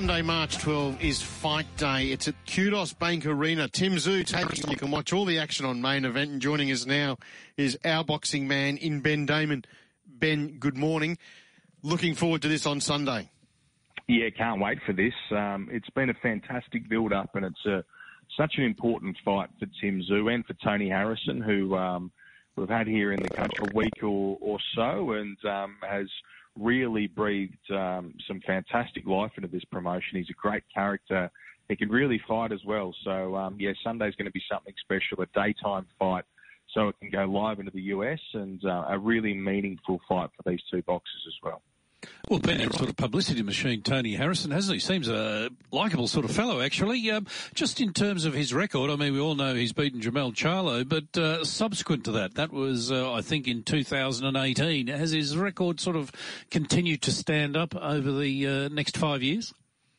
Sunday, March 12 is Fight Day. It's at Kudos Bank Arena. Tim Tszyu taking. You can watch all the action on main event. And joining us now is our boxing man in Ben Damon. Ben, good morning. Looking forward to this on Sunday. Yeah, can't wait for this. Um, it's been a fantastic build-up, and it's a, such an important fight for Tim Tszyu and for Tony Harrison, who um, we've had here in the country a week or, or so, and um, has really breathed um, some fantastic life into this promotion. He's a great character. He can really fight as well. So, um, yeah, Sunday's going to be something special, a daytime fight, so it can go live into the US, and uh, a really meaningful fight for these two boxers as well. Well, been a sort of publicity machine, Tony Harrison, hasn't he? Seems a likable sort of fellow, actually. Um, just in terms of his record, I mean, we all know he's beaten Jermell Charlo, but uh, subsequent to that, that was, uh, I think, in 2018. Has his record sort of continued to stand up over the uh, next five years?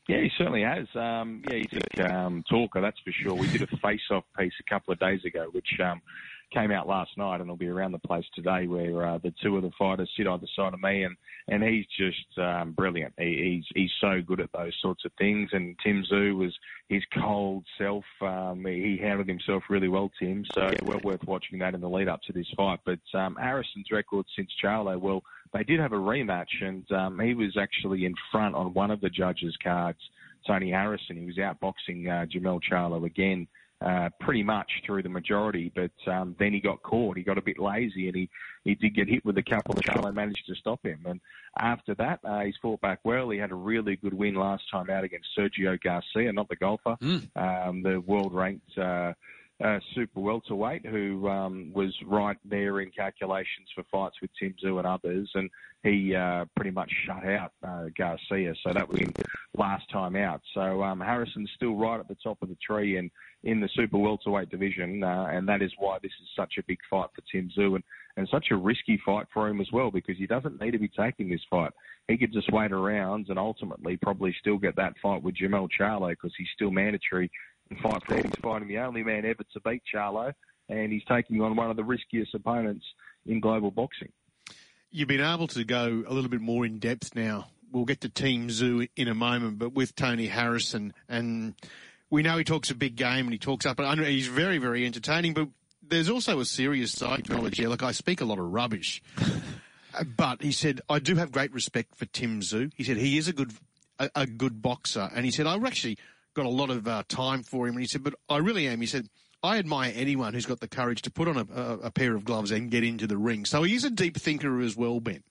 Yeah, he certainly has. Um, yeah, he's a um, talker, that's for sure. We did a face-off piece a couple of days ago, which um, came out last night and will be around the place today, where uh, the two of the fighters sit either side of me, and and he's just um, brilliant. He, he's he's so good at those sorts of things. And Tim Tszyu was his cold self. Um, he handled himself really well, Tim. So yeah, well worth watching that in the lead up to this fight. But um, Harrison's record since Charlo, well, they did have a rematch, and um, he was actually in front on one of the judges' cards. Tony Harrison. He was outboxing uh, Jermell Charlo again uh, pretty much through the majority, but um, then he got caught. He got a bit lazy and he, he did get hit with a couple of shots. managed to stop him. And after that, uh, he's fought back well. He had a really good win last time out against Sergio Garcia, not the golfer, mm. um, the world ranked uh, uh, super welterweight who um, was right there in calculations for fights with Tim Tszyu and others, and he uh, pretty much shut out uh, Garcia. So that was last time out. So um, Harrison's still right at the top of the tree and in the super welterweight division, uh, and that is why this is such a big fight for Tim Tszyu and, and such a risky fight for him as well because he doesn't need to be taking this fight. He could just wait around and ultimately probably still get that fight with Jermell Charlo because he's still mandatory fight for He's fighting the only man ever to beat Charlo, and he's taking on one of the riskiest opponents in global boxing. You've been able to go a little bit more in depth now. We'll get to Tim Tszyu in a moment, but with Tony Harrison, and we know he talks a big game and he talks up, and he's very, very entertaining. But there's also a serious side to knowledge here. Like I speak a lot of rubbish, but he said I do have great respect for Tim Tszyu. He said he is a good, a, a good boxer, and he said I actually got a lot of uh, time for him. And he said, but I really am. He said, I admire anyone who's got the courage to put on a, a, a pair of gloves and get into the ring. So he is a deep thinker as well, Ben.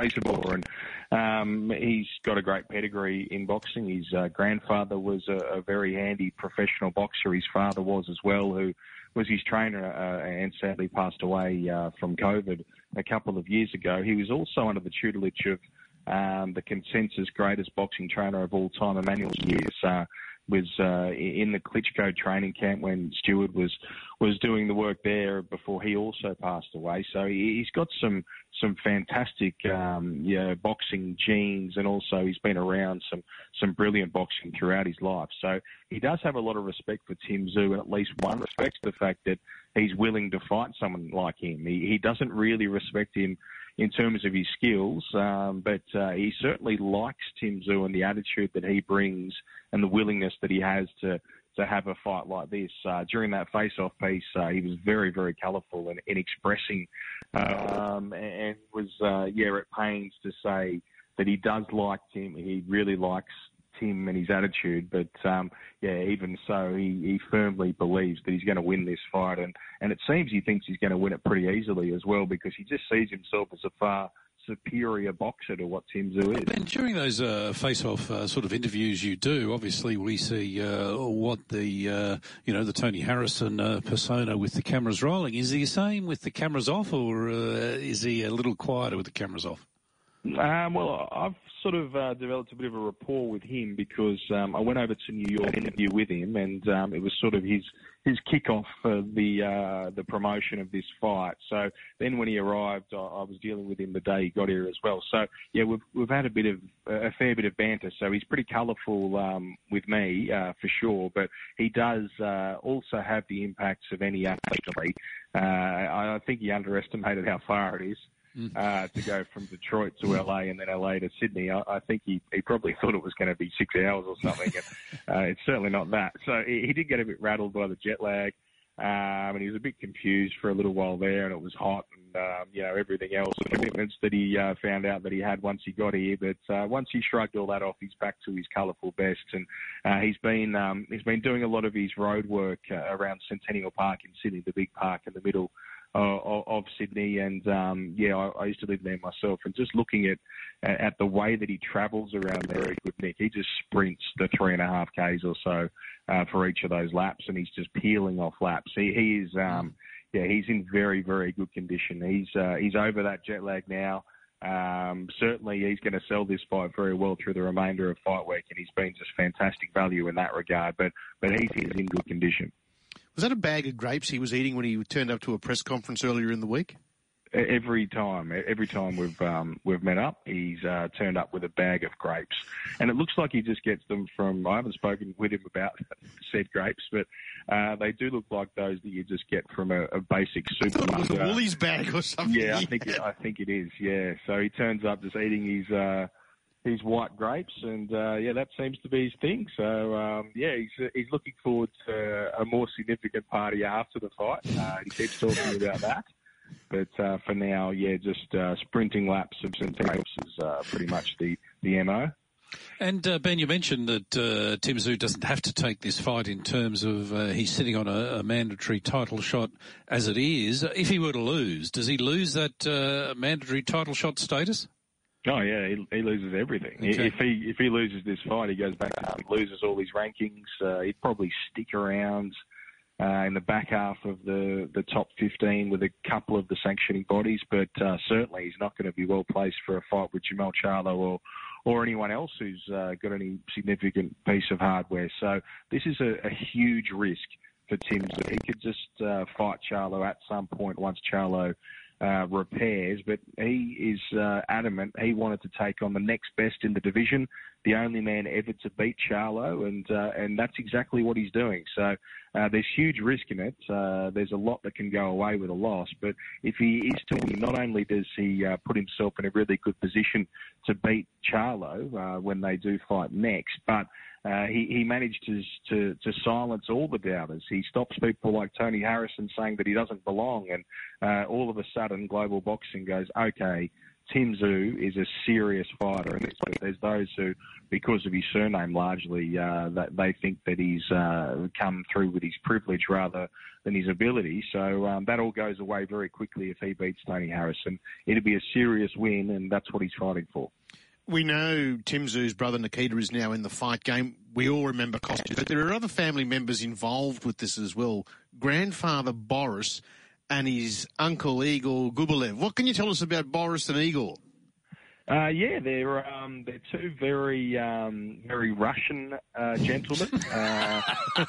He's a baller, and um, he's got a great pedigree in boxing. His uh, grandfather was a, a, very handy professional boxer. His father was as well, who was his trainer uh, and sadly passed away uh, from COVID a couple of years ago. He was also under the tutelage of um, the consensus greatest boxing trainer of all time, Emanuel Years, uh, was uh, in the Klitschko training camp when Steward was was doing the work there before he also passed away. So he's got some some fantastic um, boxing genes, and also he's been around some some brilliant boxing throughout his life. So he does have a lot of respect for Tim Tszyu, and at least one respects the fact that he's willing to fight someone like him. He, he doesn't really respect him in terms of his skills, um, but uh, he certainly likes Tim Tszyu and the attitude that he brings and the willingness that he has to to have a fight like this. Uh, during that face-off piece, uh, he was very, very colourful in, in expressing, um, and, and was uh, yeah at pains to say that he does like Tim. He really likes him and his attitude. But um, yeah, even so, he, he firmly believes that he's going to win this fight, and and it seems he thinks he's going to win it pretty easily as well because he just sees himself as a far superior boxer to what Tim Tszyu is. And during those uh, face-off uh, sort of interviews you do, obviously we see uh, what the uh, you know the Tony Harrison uh, persona with the cameras rolling. Is he the same with the cameras off, or uh, is he a little quieter with the cameras off? Um, well, I've sort of uh, developed a bit of a rapport with him because um, I went over to New York to interview with him, and um, it was sort of his his kickoff for the uh, the promotion of this fight. So then, when he arrived, I, I was dealing with him the day he got here as well. So yeah, we've we've had a bit of a fair bit of banter. So he's pretty colourful um, with me uh, for sure, but he does uh, also have the impacts of any athlete. Uh, I, I think he underestimated how far it is mm. uh, to go from Detroit to LA and then LA to Sydney. I, I think he, he probably thought it was going to be six hours or something. and, uh, it's certainly not that. So he, he did get a bit rattled by the jet lag. Um, and he was a bit confused for a little while there, and it was hot, and um, you know everything else, the commitments that he uh, found out that he had once he got here. But uh, once he shrugged all that off, he's back to his colourful best, and uh, he's been um, he's been doing a lot of his road work uh, around Centennial Park in Sydney, the big park in the middle uh, of Sydney, and um, yeah, I, I used to live there myself. And just looking at at the way that he travels around there, very good Nick. He just sprints the three and a half k's or so uh, for each of those laps, and he's just peeling off laps. He, he is, um, yeah, he's in very very good condition. He's uh, he's over that jet lag now. Um, certainly, he's going to sell this fight very well through the remainder of fight week, and he's been just fantastic value in that regard. But but he's, he's in good condition. Was that a bag of grapes he was eating when he turned up to a press conference earlier in the week? Every time, every time we've um, we've met up, he's uh, turned up with a bag of grapes, and it looks like he just gets them from. I haven't spoken with him about said grapes, but uh, they do look like those that you just get from a, a basic supermarket. It was a Woolies bag or something. Yeah, I think it, I think it is. Yeah, so he turns up just eating his. Uh, his white grapes, and uh, yeah, that seems to be his thing. So um, yeah, he's he's looking forward to a more significant party after the fight. Uh, he keeps talking about that, but uh, for now, yeah, just uh, sprinting laps of some grapes is uh, pretty much the the mo. And uh, Ben, you mentioned that uh, Tim Tszyu doesn't have to take this fight in terms of uh, he's sitting on a, a, mandatory title shot as it is. If he were to lose, does he lose that uh, mandatory title shot status? Oh yeah, he, he loses everything. Okay. If he if he loses this fight, he goes back and loses all his rankings. Uh, he'd probably stick around uh, in the back half of the the top 15 with a couple of the sanctioning bodies, but uh, certainly he's not going to be well placed for a fight with Jermell Charlo or or anyone else who's uh, got any significant piece of hardware. So this is a, a huge risk for Tim. He could just uh, fight Charlo at some point once Charlo uh, repairs, but he is uh, adamant he wanted to take on the next best in the division, the only man ever to beat Charlo, and uh, and that's exactly what he's doing. So uh, there's huge risk in it. Uh, there's a lot that can go away with a loss, but if he is to win, not only does he uh, put himself in a really good position to beat Charlo when they do fight next, but uh, he, he managed to, to, to silence all the doubters. He stops people like Tony Harrison saying that he doesn't belong, and uh, all of a sudden, global boxing goes, okay, Tim Tszyu is a serious fighter, and there's those who, because of his surname largely, uh, that they think that he's uh, come through with his privilege rather than his ability. So um, that all goes away very quickly if he beats Tony Harrison. It'll be a serious win, and that's what he's fighting for. We know Tim Tszyu's brother Nikita is now in the fight game. We all remember Kostya, but there are other family members involved with this as well. Grandfather Boris and his uncle Igor Golubev. What can you tell us about Boris and Igor? Uh, yeah, they're um, they're two very um, very Russian uh, gentlemen. Uh,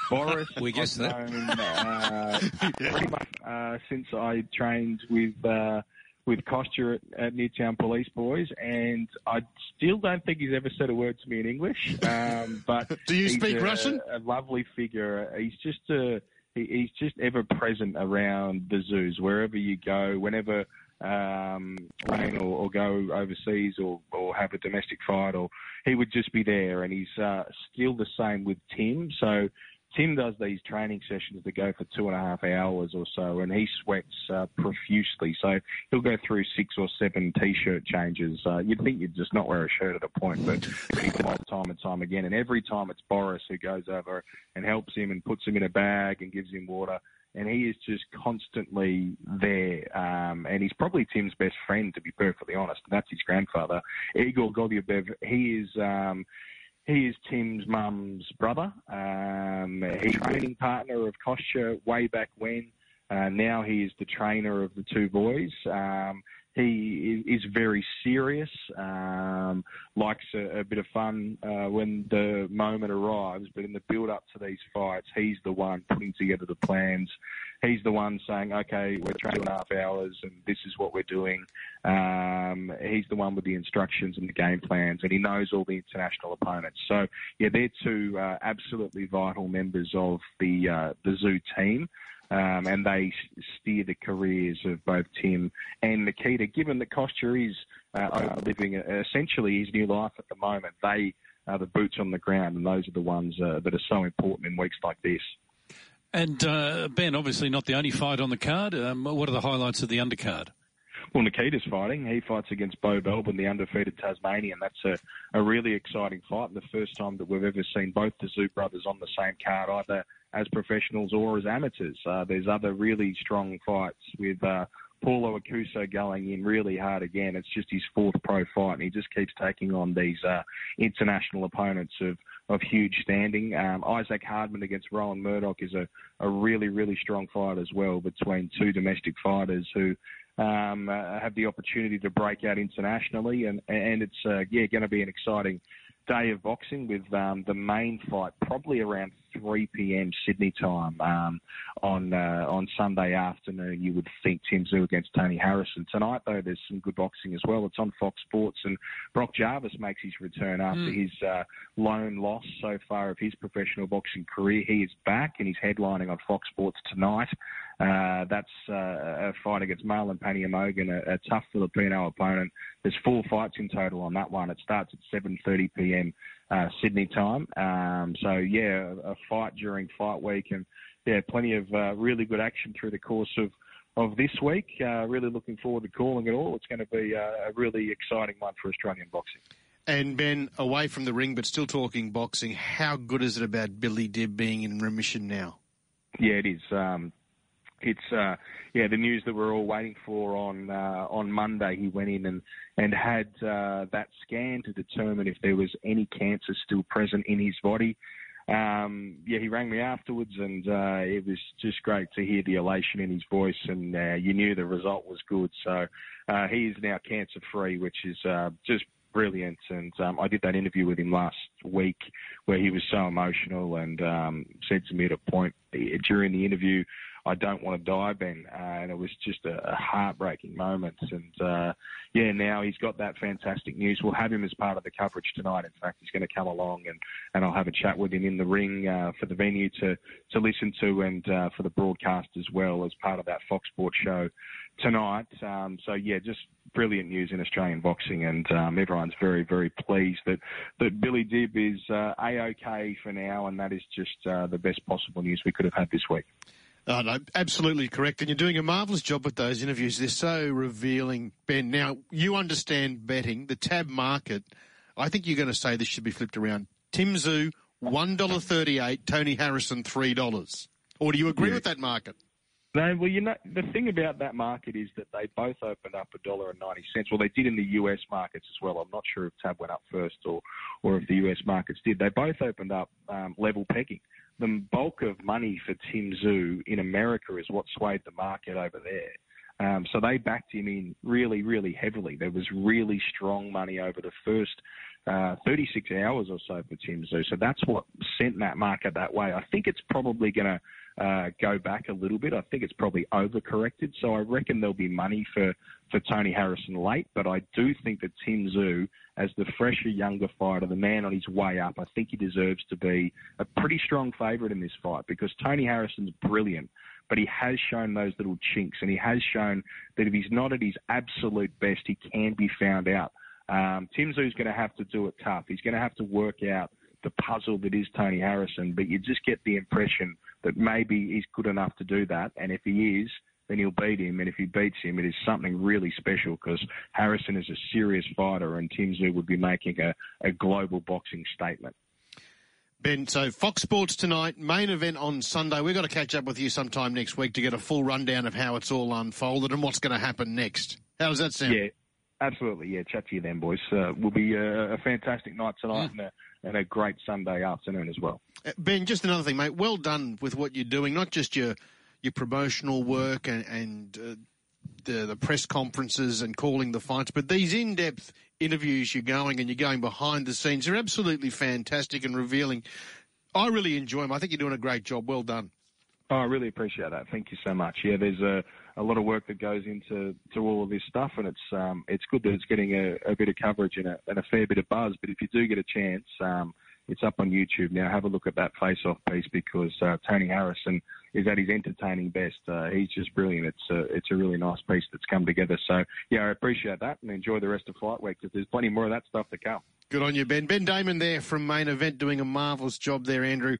Boris, we guess that. Known, uh, pretty much uh, since I trained with uh, with Kostya at, at Newtown Police Boys, and I still don't think he's ever said a word to me in English. Um, but do you speak a, Russian? A lovely figure. He's just a he, he's just ever present around the Tszyus wherever you go, whenever um, or, or go overseas or, or have a domestic fight, or he would just be there. And he's uh, still the same with Tim. So Tim does these training sessions that go for two and a half hours or so, and he sweats uh, profusely. So he'll go through six or seven t-shirt changes. Uh, you'd think you'd just not wear a shirt at a point, but time and time again. And every time it's Boris who goes over and helps him and puts him in a bag and gives him water. And he is just constantly there. Um, and he's probably Tim's best friend, to be perfectly honest. And that's his grandfather, Igor Golubev. He is. Um, he is Tim's mum's brother. Um, he's training partner of Kostya way back when. Uh, now he is the trainer of the two boys. Um, he is very serious, um, likes a, a, bit of fun uh, when the moment arrives, but in the build up to these fights, he's the one putting together the plans. He's the one saying, okay, we're training two and a half hours and this is what we're doing. Um, he's the one with the instructions and the game plans, and he knows all the international opponents. So, yeah, they're two uh, absolutely vital members of the, uh, the Tszyu team. Um, and they steer the careers of both Tim and Nikita. Given that Kostya is uh, living essentially his new life at the moment, they are the boots on the ground, and those are the ones uh, that are so important in weeks like this. And uh, Ben, obviously not the only fight on the card. Um, what are the highlights of the undercard? Well, Nikita's fighting. He fights against Beau Belbin, the undefeated Tasmanian. That's a, a really exciting fight, and the first time that we've ever seen both the Tszyu brothers on the same card, either as professionals or as amateurs. Uh, there's other really strong fights with uh, Paulo Aokuso going in really hard again. It's just his fourth pro fight, and he just keeps taking on these uh, international opponents of, of huge standing. Um, Isaac Hardman against Rohan Murdoch is a, a really, really strong fight as well between two domestic fighters who um, uh, have the opportunity to break out internationally, and and it's uh, yeah going to be an exciting day of boxing with um, the main fight probably around 3 p.m. Sydney time um, on uh, on Sunday afternoon. You would think Tim Tszyu against Tony Harrison tonight, though. There's some good boxing as well. It's on Fox Sports, and Brock Jarvis makes his return after mm. his uh, lone loss so far of his professional boxing career. He is back and he's headlining on Fox Sports tonight. Uh, that's uh, a fight against Marlon Paniamogan, a, a tough Filipino opponent. There's four fights in total on that one. It starts at 7:30 p.m. Uh, Sydney time. Um, so yeah, a fight during fight week, and yeah, plenty of uh, really good action through the course of of this week. Uh, really looking forward to calling it all. It's going to be uh, a really exciting one for Australian boxing. And Ben, away from the ring, but still talking boxing, how good is it about Billy Dibb being in remission now? Yeah, it is. Um, it's uh, yeah the news that we're all waiting for on uh, on Monday. He went in and and had uh, that scan to determine if there was any cancer still present in his body. Um, yeah, he rang me afterwards, and uh, it was just great to hear the elation in his voice, and uh, you knew the result was good. So uh, he is now cancer free, which is uh, just brilliant. And um, I did that interview with him last week where he was so emotional and um, said to me at a point during the interview, I don't want to die, Ben. Uh, and it was just a, a heartbreaking moment. And uh, yeah, now he's got that fantastic news. We'll have him as part of the coverage tonight. In fact, he's going to come along and, and I'll have a chat with him in the ring uh, for the venue to, to listen to and uh, for the broadcast as well as part of that Fox Sports show tonight. Um, so yeah, just brilliant news in Australian boxing, and um, everyone's very, very pleased that that Billy Dibb is uh, a okay for now, and that is just uh, the best possible news we could have had this week. Oh, no, absolutely correct. And you're doing a marvellous job with those interviews. They're so revealing, Ben. Now, you understand betting, the tab market. I think you're going to say this should be flipped around. Tim Tszyu, $1.38, Tony Harrison, $3. Or do you agree yeah. with that market? No, well, you know, the thing about that market is that they both opened up a dollar and ninety cents. Well, they did in the US markets as well. I'm not sure if Tab went up first or, or if the US markets did. They both opened up um, level pegging the bulk of money for Tim Tszyu in America is what swayed the market over there. Um, so they backed him in really, really heavily. There was really strong money over the first uh, 36 hours or so for Tim Tszyu. So that's what sent that market that way. I think it's probably going to uh, go back a little bit. I think it's probably overcorrected. So I reckon there'll be money for, for Tony Harrison late. But I do think that Tim Tszyu, as the fresher, younger fighter, the man on his way up, I think he deserves to be a pretty strong favourite in this fight because Tony Harrison's brilliant. But he has shown those little chinks, and he has shown that if he's not at his absolute best, he can be found out. Um, Tim Tszyu's going to have to do it tough. He's going to have to work out the puzzle that is Tony Harrison, but you just get the impression that maybe he's good enough to do that. And if he is, then he'll beat him. And if he beats him, it is something really special because Harrison is a serious fighter and Tim Tszyu would be making a, a global boxing statement. Ben, so Fox Sports tonight, main event on Sunday. We've got to catch up with you sometime next week to get a full rundown of how it's all unfolded and what's going to happen next. How does that sound? Yeah, absolutely. Yeah, chat to you then, boys. Uh, will be a, a, fantastic night tonight mm. and, a, and a great Sunday afternoon as well. Uh, ben, just another thing, mate. Well done with what you're doing, not just your your promotional work and, and uh, the the press conferences and calling the fights, but these in depth interviews you're going and you're going behind the scenes are absolutely fantastic and revealing. I really enjoy them. I think you're doing a great job. Well done. Oh, I really appreciate that. Thank you so much. Yeah, there's a, a lot of work that goes into to all of this stuff, and it's um, it's good that it's getting a, a bit of coverage and a, and a fair bit of buzz. But if you do get a chance, um, it's up on YouTube now. Have a look at that face-off piece because uh, Tony Harrison is at his entertaining best. Uh, he's just brilliant. It's a, it's a really nice piece that's come together. So yeah, I appreciate that and enjoy the rest of Fight Week because there's plenty more of that stuff to come. Good on you, Ben. Ben Damon there from Main Event doing a marvellous job there, Andrew.